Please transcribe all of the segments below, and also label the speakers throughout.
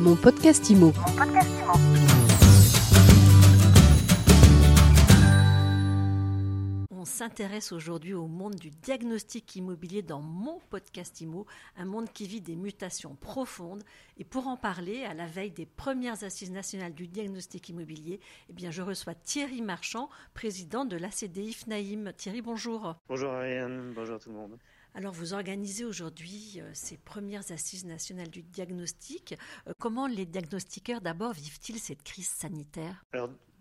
Speaker 1: Mon podcast IMO.
Speaker 2: On s'intéresse aujourd'hui au monde du diagnostic immobilier dans mon podcast IMO, un monde qui vit des mutations profondes. Et pour en parler, à la veille des premières assises nationales du diagnostic immobilier, eh bien, je reçois Thierry Marchand, président de l'ACDI FNAIM. Thierry, bonjour.
Speaker 3: Bonjour Ariane, bonjour tout le monde.
Speaker 2: Alors, vous organisez aujourd'hui euh, ces premières assises nationales du diagnostic. Euh, comment les diagnostiqueurs, d'abord, vivent-ils cette crise sanitaire?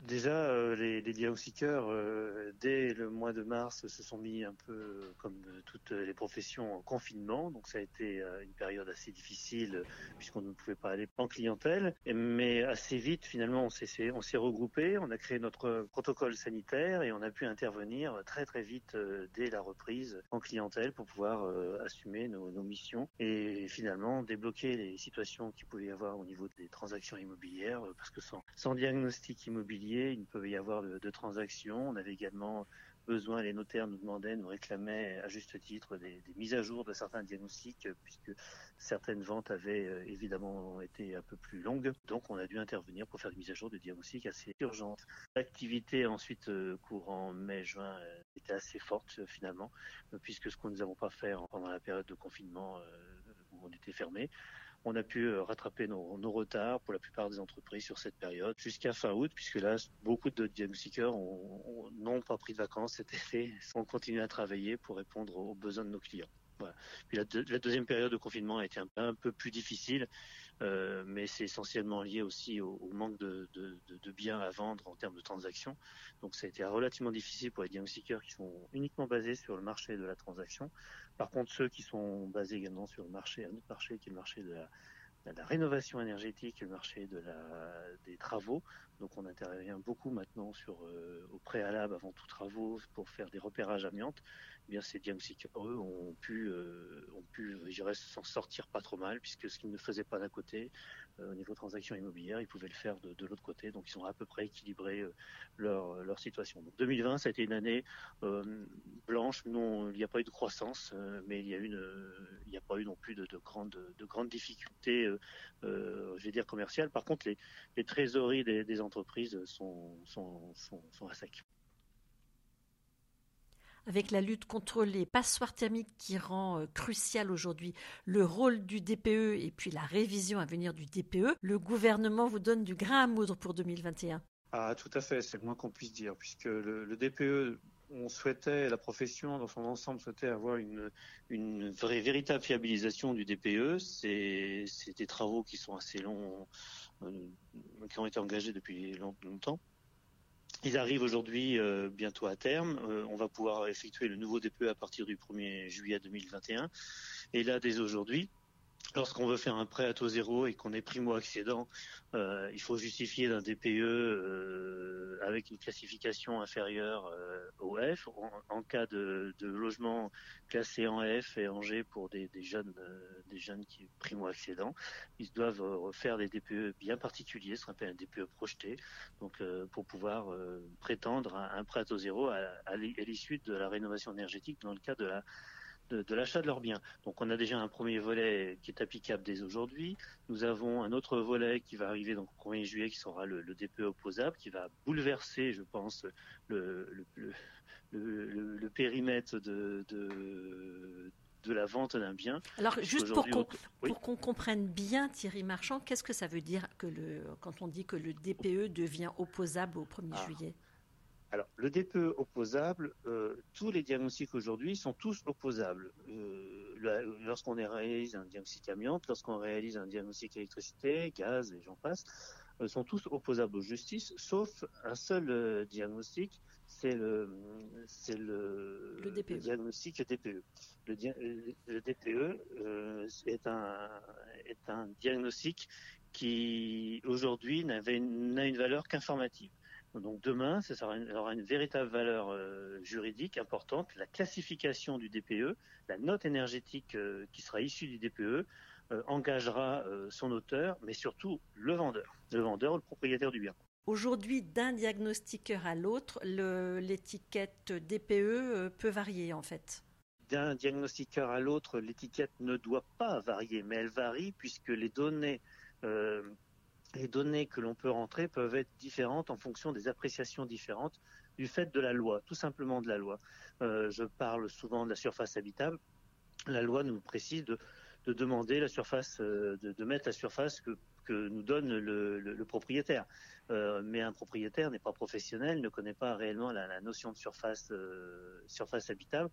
Speaker 3: Déjà, euh, les, les, diagnostiqueurs, euh, dès le mois de mars, se sont mis un peu, comme toutes les professions, en confinement. Donc, ça a été euh, une période assez difficile, puisqu'on ne pouvait pas aller en clientèle. Mais assez vite, finalement, on s'est, on s'est regroupé, on a créé notre protocole sanitaire et on a pu intervenir très, très vite dès la reprise en clientèle pour pouvoir assumer nos, missions et finalement débloquer les situations qu'il pouvait y avoir au niveau des transactions immobilières, parce que sans diagnostic immobilier, il ne peut y avoir de, transactions. On avait également besoin, les notaires nous demandaient, nous réclamaient à juste titre des, mises à jour de certains diagnostics, puisque certaines ventes avaient euh, évidemment été un peu plus longues. Donc on a dû intervenir pour faire des mises à jour de diagnostics assez urgentes. L'activité ensuite euh, courant mai-juin euh, était assez forte finalement, puisque ce que nous n'avons pas fait pendant la période de confinement où on était fermé, on a pu rattraper nos, retards pour la plupart des entreprises sur cette période jusqu'à fin août, puisque là, beaucoup de diagnostiqueurs n'ont pas pris de vacances cet été, on continue à travailler pour répondre aux besoins de nos clients. La, de, la, deuxième période de confinement a été un peu plus difficile, euh, mais c'est essentiellement lié aussi au, au manque de, de, de, biens à vendre en termes de transactions. Donc ça a été relativement difficile pour les diagnostiqueurs qui sont uniquement basés sur le marché de la transaction. Par contre, ceux qui sont basés également sur le marché, un autre marché qui est le marché de la, de la rénovation énergétique, le marché de la, des travaux. Donc on intervient beaucoup maintenant euh, au préalable avant tout travaux pour faire des repérages amiantes. Eh bien ces diagnostiqueurs eux ont pu euh, ont pu s'en sortir pas trop mal puisque ce qu'ils ne faisaient pas d'un côté euh, au niveau transactions immobilières, ils pouvaient le faire de, l'autre côté. Donc ils ont à peu près équilibré euh, leur situation. Donc 2020 ça a été une année blanche, non il n'y a pas eu de croissance mais il n'y a pas eu non plus de, de grandes de grandes difficultés je vais dire commerciales. Par contre, les, les trésoreries des, des entreprises sont, sont, sont, sont, à sec.
Speaker 2: Avec la lutte contre les passoires thermiques qui rend euh, crucial aujourd'hui le rôle du DPE et puis la révision à venir du DPE, le gouvernement vous donne du grain à moudre pour 2021.
Speaker 3: Ah, tout à fait, c'est le moins qu'on puisse dire, puisque le, le DPE on souhaitait, la profession dans son ensemble souhaitait avoir une, une vraie, véritable fiabilisation du DPE. C'est des travaux qui sont assez longs, qui ont été engagés depuis longtemps. Ils arrivent aujourd'hui euh, bientôt à terme. Euh, on va pouvoir effectuer le nouveau DPE à partir du 1er juillet 2021. Et là, dès aujourd'hui, Lorsqu'on veut faire un prêt à taux zéro et qu'on est primo-accédant, euh, il faut justifier d'un DPE euh, avec une classification inférieure euh, au F. En, cas de, logement classé en F et en G pour des, des jeunes, des jeunes qui primo-accédants, ils doivent faire des DPE bien particuliers, ce qu'on appelle un DPE projeté, donc pour pouvoir prétendre à un prêt à taux zéro à, à l'issue de la rénovation énergétique dans le cas de la de, de l'achat de leurs biens. Donc on a déjà un premier volet qui est applicable dès aujourd'hui. Nous avons un autre volet qui va arriver donc au 1er juillet qui sera le, le DPE opposable qui va bouleverser, je pense, le, le, le périmètre de, de de la vente d'un bien.
Speaker 2: Alors, juste pour qu'on oui. qu comprenne bien, Thierry Marchand, qu'est-ce que ça veut dire que le, quand on dit que le DPE devient opposable au 1er ah. juillet?
Speaker 3: Alors, le DPE opposable, euh, tous les diagnostics aujourd'hui sont tous opposables. Euh, lorsqu'on réalise un diagnostic amiante, lorsqu'on réalise un diagnostic électricité, gaz et j'en passe, euh, sont tous opposables aux justices, sauf un seul euh, diagnostic, c'est le, c'est le,
Speaker 2: le, DPE.
Speaker 3: le, diagnostic DPE. Le, le DPE euh, est, un, est un diagnostic qui aujourd'hui n'a une valeur qu'informative. Donc demain, ça aura une, véritable valeur euh, juridique importante. La classification du DPE, la note énergétique euh, qui sera issue du DPE, euh, engagera son auteur, mais surtout le vendeur, le vendeur ou le propriétaire du bien.
Speaker 2: Aujourd'hui, d'un diagnostiqueur à l'autre, l'étiquette DPE peut varier en fait.
Speaker 3: D'un diagnostiqueur à l'autre, l'étiquette ne doit pas varier, mais elle varie puisque les données les données que l'on peut rentrer peuvent être différentes en fonction des appréciations différentes du fait de la loi, tout simplement de la loi. je parle souvent de la surface habitable. La loi nous précise de, demander la surface, de, mettre la surface que, nous donne le, propriétaire. mais un propriétaire n'est pas professionnel, ne connaît pas réellement la, notion de surface, surface habitable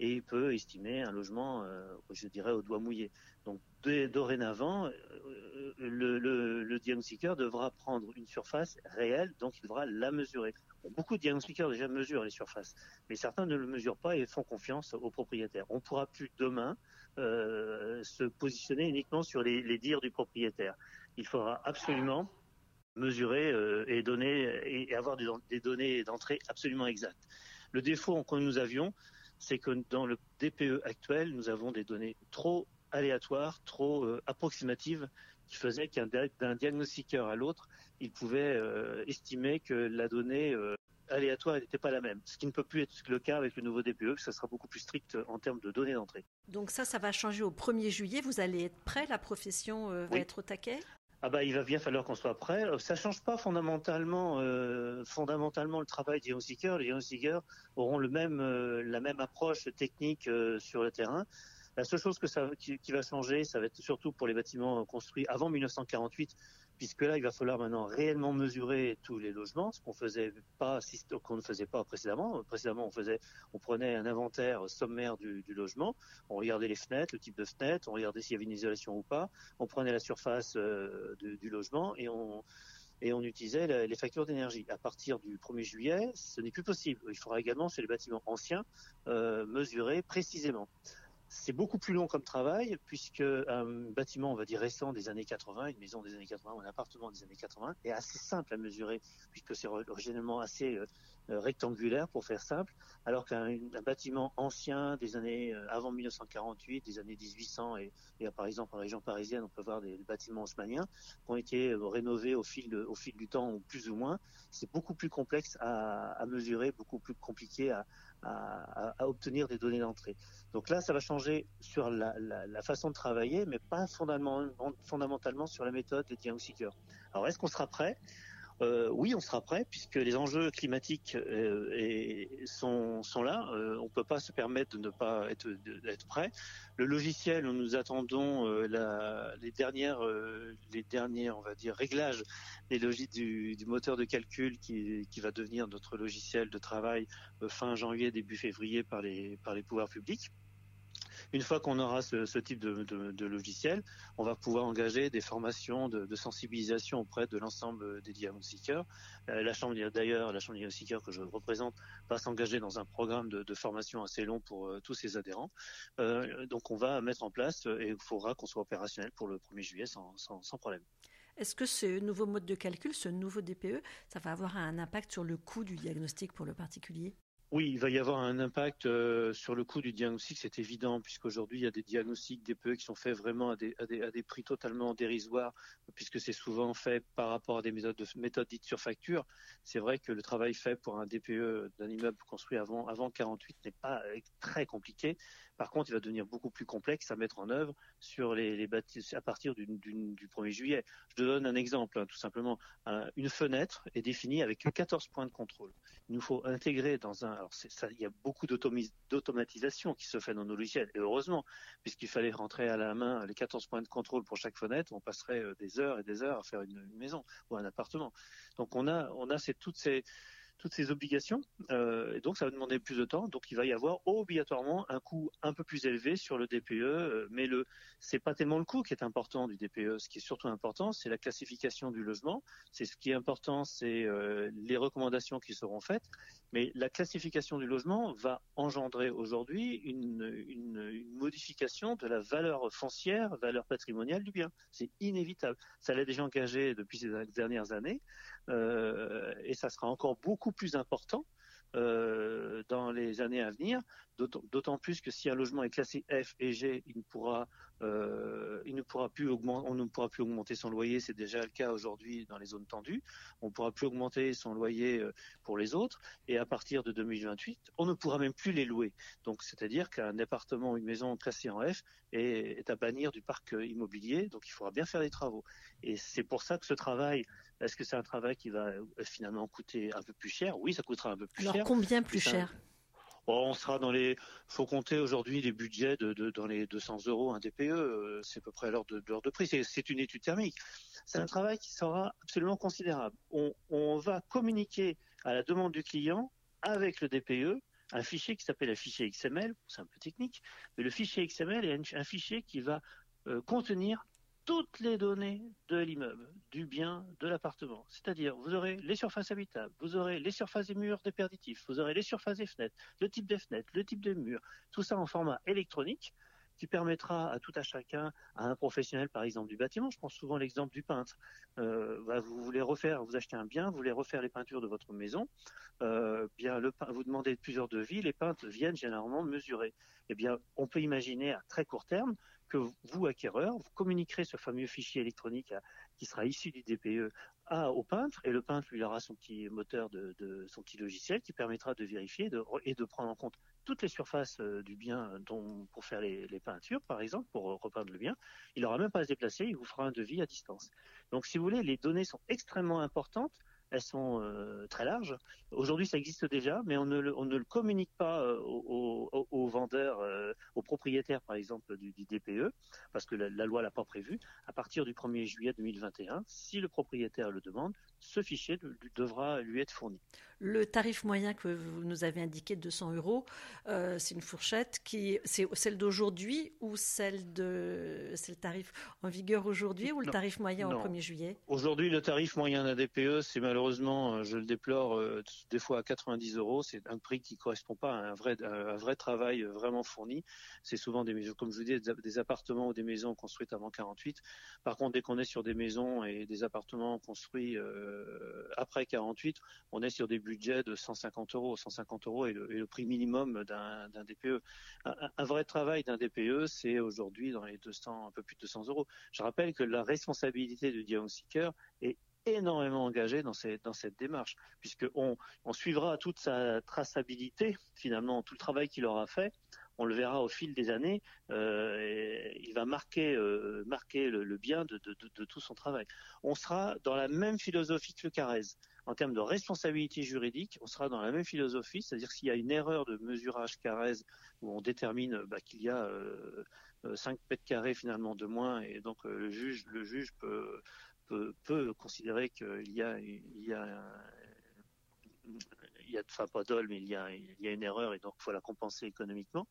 Speaker 3: et peut estimer un logement, euh, je dirais, au doigt mouillé. Donc dorénavant, euh, le, le, diagnostiqueur devra prendre une surface réelle, donc il devra la mesurer. Beaucoup de diagnostiqueurs déjà mesurent les surfaces, mais certains ne le mesurent pas et font confiance aux propriétaires. On pourra plus demain euh, se positionner uniquement sur les, dires du propriétaire. Il faudra absolument mesurer et donner et avoir des données d'entrée absolument exactes. Le défaut que nous avions, c'est que dans le DPE actuel, nous avons des données trop aléatoires, trop euh, approximatives, qui faisaient qu'un diagnostiqueur à l'autre, il pouvait euh, estimer que la donnée euh, aléatoire n'était pas la même. Ce qui ne peut plus être le cas avec le nouveau DPE, que ça sera beaucoup plus strict en termes de données d'entrée.
Speaker 2: Donc ça, ça va changer au 1er juillet. Vous allez être prêt La profession va être au taquet?
Speaker 3: Ah bah, il va bien falloir qu'on soit prêt. Euh, ça change pas fondamentalement, euh, fondamentalement le travail des diagnostiqueurs. Les diagnostiqueurs auront le même, euh, la même approche technique sur le terrain. La seule chose que ça, qui, va changer, ça va être surtout pour les bâtiments construits avant 1948, puisque là, il va falloir maintenant réellement mesurer tous les logements, ce qu'on faisait pas, qu'on ne faisait pas précédemment. Précédemment, on faisait, on prenait un inventaire sommaire du, logement, on regardait les fenêtres, le type de fenêtre, on regardait s'il y avait une isolation ou pas, on prenait la surface euh, du, logement et on et on utilisait les factures d'énergie. À partir du 1er juillet, ce n'est plus possible. Il faudra également, sur les bâtiments anciens, euh, mesurer précisément. C'est beaucoup plus long comme travail puisque un bâtiment, on va dire récent des années 80, une maison des années 80 ou un appartement des années 80 est assez simple à mesurer puisque c'est originellement assez euh, euh, rectangulaire pour faire simple, alors qu'un bâtiment ancien des années euh, avant 1948, des années 1800 et, par exemple en région parisienne, on peut voir des, bâtiments haussmanniens qui ont été rénovés au fil, au fil du temps ou plus ou moins. C'est beaucoup plus complexe à, à mesurer, beaucoup plus compliqué à, à, obtenir des données d'entrée. Donc là, ça va changer sur la façon de travailler, mais pas fondamentalement, fondamentalement sur la méthode des diagnostiqueurs. Alors, est-ce qu'on sera prêt? Euh, oui, on sera prêt puisque les enjeux climatiques euh, sont, là. Euh, on ne peut pas se permettre de ne pas être, d'être prêt. Le logiciel, nous attendons les dernières, les dernières, on va dire, réglages des logiques du, du moteur de calcul qui, qui, va devenir notre logiciel de travail fin janvier, début février par les, par les pouvoirs publics. Une fois qu'on aura ce, type de, logiciel, on va pouvoir engager des formations de, sensibilisation auprès de l'ensemble des diagnostiqueurs. Euh, la chambre d'ailleurs, la chambre diagnostiqueurs que je représente va s'engager dans un programme de, formation assez long pour euh, tous ses adhérents. Euh, donc on va mettre en place et il faudra qu'on soit opérationnel pour le 1er juillet sans problème.
Speaker 2: Est-ce que ce nouveau mode de calcul, ce nouveau DPE, ça va avoir un impact sur le coût du diagnostic pour le particulier?
Speaker 3: Oui, il va y avoir un impact euh, sur le coût du diagnostic, c'est évident, puisqu'aujourd'hui, il y a des diagnostics DPE qui sont faits vraiment à des, à des, prix totalement dérisoires, puisque c'est souvent fait par rapport à des méthodes, de, méthodes dites sur facture. C'est vrai que le travail fait pour un DPE d'un immeuble construit avant, avant 48 n'est pas très compliqué. Par contre, il va devenir beaucoup plus complexe à mettre en œuvre sur les, les à partir du, du, 1er juillet. Je te donne un exemple, hein, tout simplement. une fenêtre est définie avec 14 points de contrôle. Il nous faut intégrer dans un alors il y a beaucoup d'automatisation qui se fait dans nos logiciels, et heureusement, puisqu'il fallait rentrer à la main les 14 points de contrôle pour chaque fenêtre, on passerait euh, des heures et des heures à faire une, une maison ou un appartement. Donc on a, on a toutes ces toutes ces obligations. Euh, et donc, ça va demander plus de temps. Donc, il va y avoir obligatoirement un coût un peu plus élevé sur le DPE. Euh, mais le, c'est pas tellement le coût qui est important du DPE. Ce qui est surtout important, c'est la classification du logement. C'est ce qui est important, c'est euh, les recommandations qui seront faites. Mais la classification du logement va engendrer aujourd'hui une, modification de la valeur foncière, valeur patrimoniale du bien. C'est inévitable. Ça l'a déjà engagé depuis ces dernières années. Euh, et ça sera encore beaucoup plus important euh, dans les années à venir, D'autant plus que si un logement est classé F et G, il ne pourra, euh, il ne pourra plus augmenter, on ne pourra plus augmenter son loyer. C'est déjà le cas aujourd'hui dans les zones tendues. On ne pourra plus augmenter son loyer pour les autres. Et à partir de 2028, on ne pourra même plus les louer. Donc, c'est-à-dire qu'un appartement une maison classée en F est, à bannir du parc immobilier. Donc, il faudra bien faire des travaux. Et c'est pour ça que ce travail, est-ce que c'est un travail qui va euh, finalement coûter un peu plus cher? Oui, ça coûtera un peu plus
Speaker 2: Alors,
Speaker 3: cher.
Speaker 2: Alors, combien plus cher?
Speaker 3: On sera dans les. Faut compter aujourd'hui des budgets de, de, dans les 200 euros un DPE. Euh, c'est à peu près l'ordre de, de, de prix. C'est une étude thermique. C'est un travail qui sera absolument considérable. On, on, va communiquer à la demande du client avec le DPE un fichier qui s'appelle un fichier XML. C'est un peu technique, mais le fichier XML est un, un fichier qui va euh, contenir toutes les données de l'immeuble, du bien, de l'appartement. C'est-à-dire, vous aurez les surfaces habitables, vous aurez les surfaces des murs déperditifs, vous aurez les surfaces des fenêtres, le type des fenêtres, le type des murs, tout ça en format électronique qui permettra à tout à chacun, à un professionnel par exemple du bâtiment, je prends souvent l'exemple du peintre, euh, bah, vous voulez refaire, vous achetez un bien, vous voulez refaire les peintures de votre maison, euh, bien vous demandez plusieurs devis, les peintres viennent généralement mesurer. Eh bien, on peut imaginer à très court terme que vous, acquéreur, vous communiquerez ce fameux fichier électronique à, qui sera issu du DPE à, au peintre, et le peintre lui aura son petit moteur de, son petit logiciel qui permettra de vérifier et de prendre en compte toutes les surfaces euh, du bien dont, pour faire les, les, peintures, par exemple, pour repeindre le bien. Il n'aura même pas à se déplacer, il vous fera un devis à distance. Donc, si vous voulez, les données sont extrêmement importantes elles sont euh, très larges. Aujourd'hui, ça existe déjà, mais on ne le, communique pas euh, aux, vendeurs, euh, aux propriétaires, par exemple, du, du DPE, parce que la, la loi l'a pas prévu. À partir du 1er juillet 2021, si le propriétaire le demande, ce fichier devra lui être fourni.
Speaker 2: Le tarif moyen que vous nous avez indiqué de 200 euros, euh, c'est une fourchette qui c'est celle d'aujourd'hui ou celle de c'est le tarif en vigueur aujourd'hui ou le
Speaker 3: non,
Speaker 2: tarif moyen
Speaker 3: non.
Speaker 2: au 1er juillet?
Speaker 3: Aujourd'hui, le tarif moyen d'un DPE, c'est malheureusement, je le déplore, euh, des fois à 90 euros. C'est un prix qui correspond pas à un vrai, un vrai travail vraiment fourni. C'est souvent des maisons, comme je vous dis, des appartements ou des maisons construites avant 48. Par contre, dès qu'on est sur des maisons et des appartements construits euh, après 48, on est sur des budgets de 150 euros. 150 euros est le, prix minimum d'un DPE. Un, un, vrai travail d'un DPE, c'est aujourd'hui dans les 200, un peu plus de 200 euros. Je rappelle que la responsabilité du diagnostiqueur est énormément engagé dans, cette démarche, puisqu'on on suivra toute sa traçabilité, finalement, tout le travail qu'il aura fait, on le verra au fil des années, euh, il va marquer, euh, marquer le, bien de, tout son travail. On sera dans la même philosophie que le Carrez. En termes de responsabilité juridique, on sera dans la même philosophie, c'est-à-dire s'il y a une erreur de mesurage Carrez où on détermine bah, qu'il y a euh, 5 mètres carrés finalement de moins et donc euh, le juge, le juge peut, peut, considérer qu'il y a, il y a il y a enfin pas dol, mais il y a, il y a une erreur et donc faut la compenser économiquement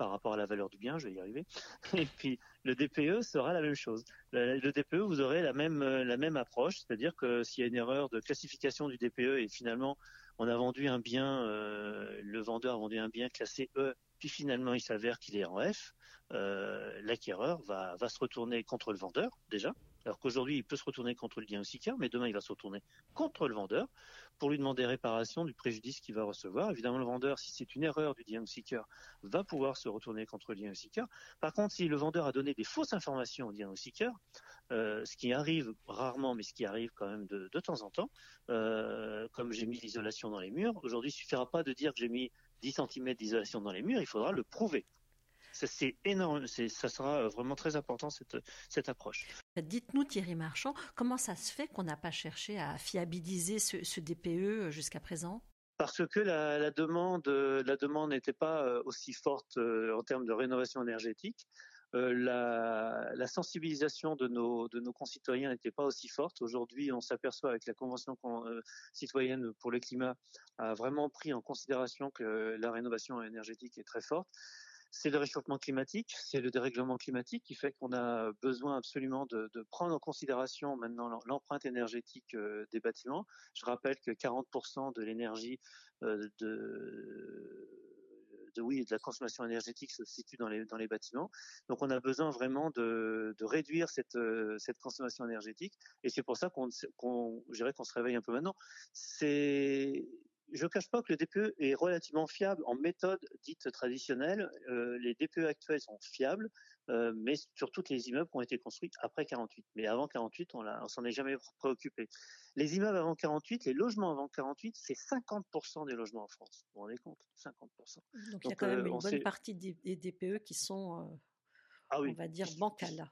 Speaker 3: par rapport à la valeur du bien, je vais y arriver. Et puis le DPE sera la même chose. Le, le DPE, vous aurez la même la même approche, c'est-à-dire que s'il y a une erreur de classification du DPE et finalement on a vendu un bien, euh, le vendeur a vendu un bien classé E, puis finalement il s'avère qu'il est en F, euh, l'acquéreur va va se retourner contre le vendeur déjà. Alors qu'aujourd'hui, il peut se retourner contre le diagnostiqueur, mais demain, il va se retourner contre le vendeur pour lui demander réparation du préjudice qu'il va recevoir. Évidemment, le vendeur, si c'est une erreur du diagnostiqueur, va pouvoir se retourner contre le diagnostiqueur. Par contre, si le vendeur a donné des fausses informations au diagnostiqueur, euh, ce qui arrive rarement, mais ce qui arrive quand même de, temps en temps, euh, comme j'ai mis l'isolation dans les murs, aujourd'hui, il suffira pas de dire que j'ai mis 10 cm d'isolation dans les murs, il faudra le prouver c'est énorme, ça sera vraiment très important cette, cette approche.
Speaker 2: Dites-nous Thierry Marchand, comment ça se fait qu'on n'a pas cherché à fiabiliser ce, ce DPE jusqu'à présent?
Speaker 3: Parce que la, la demande, la demande n'était pas aussi forte en termes de rénovation énergétique. Euh, la, la, sensibilisation de nos, de nos concitoyens n'était pas aussi forte. Aujourd'hui, on s'aperçoit avec la Convention euh, citoyenne pour le climat a vraiment pris en considération que la rénovation énergétique est très forte c'est le réchauffement climatique, c'est le dérèglement climatique qui fait qu'on a besoin absolument de, prendre en considération maintenant l'empreinte énergétique euh, des bâtiments. Je rappelle que 40% de l'énergie euh, de de oui de la consommation énergétique se situe dans les dans les bâtiments. Donc on a besoin vraiment de, de réduire cette euh, cette consommation énergétique et c'est pour ça qu'on qu'on qu'on se réveille un peu maintenant. C'est je ne cache pas que le DPE est relativement fiable en méthode dite traditionnelle. Euh, les DPE actuels sont fiables, euh, mais sur toutes les immeubles qui ont été construits après 48. Mais avant 48, on, ne s'en est jamais préoccupé. Les immeubles avant 48, les logements avant 48, c'est 50% des logements en France. Vous vous rendez compte? 50%.
Speaker 2: Donc, il y a quand même une bonne partie des, DPE qui sont, ah on va dire, bancales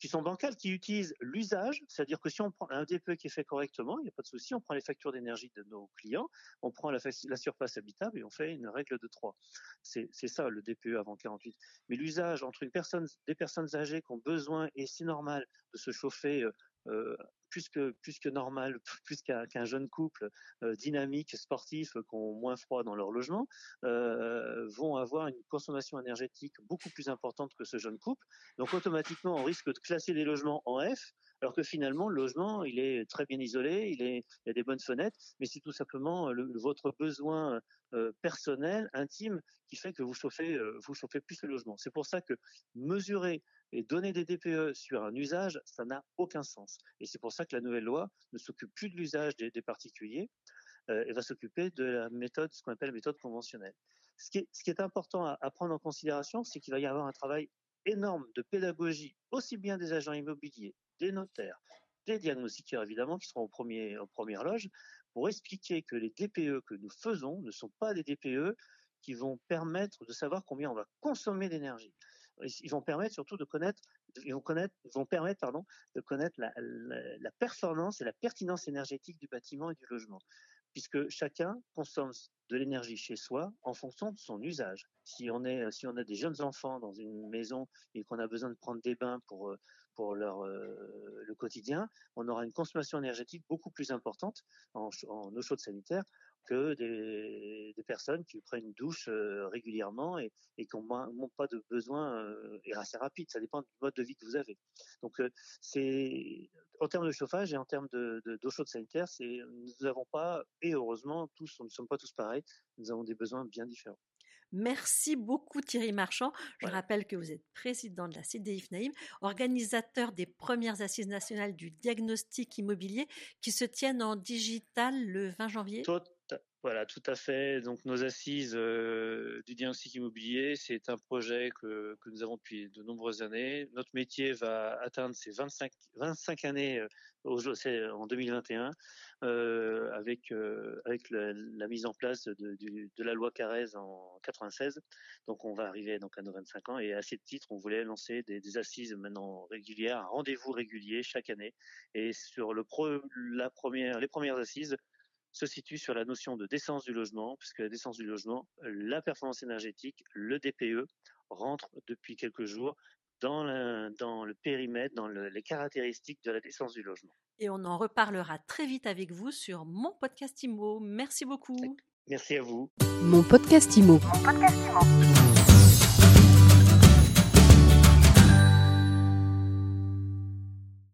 Speaker 3: qui sont bancales, qui utilisent l'usage, c'est-à-dire que si on prend un DPE qui est fait correctement, il n'y a pas de souci, on prend les factures d'énergie de nos clients, on prend la, surface habitable et on fait une règle de 3. C'est ça le DPE avant 48. Mais l'usage entre des personnes âgées qui ont besoin, et c'est normal, de se chauffer euh, plus que plus que normal, plus qu'un jeune couple euh, dynamique, sportif, qui ont moins froid dans leur logement, euh, vont avoir une consommation énergétique beaucoup plus importante que ce jeune couple. Donc automatiquement, on risque de classer les logements en F, alors que finalement, le logement, il est très bien isolé, il, y a des bonnes fenêtres, mais c'est tout simplement le, votre besoin personnel, intime, qui fait que vous chauffez, vous chauffez plus le logement. C'est pour ça que mesurer et donner des DPE sur un usage, ça n'a aucun sens. Et c'est pour ça que la nouvelle loi ne s'occupe plus de l'usage des, particuliers euh, et va s'occuper de la méthode, ce qu'on appelle méthode conventionnelle. Ce qui est, important à, prendre en considération, c'est qu'il va y avoir un travail énorme de pédagogie, aussi bien des agents immobiliers, des notaires, des diagnostiqueurs évidemment, qui seront au premier, aux premières loges, pour expliquer que les DPE que nous faisons ne sont pas des DPE qui vont permettre de savoir combien on va consommer d'énergie ils vont permettre surtout de connaître, ils vont permettre pardon, de connaître la, performance et la pertinence énergétique du bâtiment et du logement, puisque chacun consomme de l'énergie chez soi en fonction de son usage. Si on a des jeunes enfants dans une maison et qu'on a besoin de prendre des bains pour leur euh, le quotidien, on aura une consommation énergétique beaucoup plus importante en eau chaude sanitaire que des, des, personnes qui prennent une douche euh, régulièrement et, et qui n'ont pas de besoin euh, et assez rapide. Ça dépend du mode de vie que vous avez. Donc, euh, c'est en termes de chauffage et en termes de, d'eau chaude sanitaire, c'est nous n'avons pas et heureusement tous, nous ne sommes pas tous pareils. Nous avons des besoins bien différents.
Speaker 2: Merci beaucoup Thierry Marchand. Je rappelle que vous êtes président de la CDI FNAIM, organisateur des premières assises nationales du diagnostic immobilier qui se tiennent en digital le 20 janvier.
Speaker 3: Voilà, tout à fait. Donc nos assises euh, du diagnostic immobilier, c'est un projet que, que, nous avons depuis de nombreuses années. Notre métier va atteindre ses 25, 25 années euh, en 2021 euh, avec euh, avec la, mise en place de, de, la loi Carrez en 96. Donc on va arriver donc à nos 25 ans et à ce titre, on voulait lancer des, des assises maintenant régulières, un rendez-vous régulier chaque année. Et sur le pro, la première, les premières assises se situe sur la notion de décence du logement, puisque la décence du logement, la performance énergétique, le DPE rentrent depuis quelques jours dans, dans le périmètre, dans les caractéristiques de la décence du logement.
Speaker 2: Et on en reparlera très vite avec vous sur mon podcast IMO. Merci beaucoup.
Speaker 3: Merci à vous.
Speaker 1: Mon podcast IMO. Mon podcast IMO.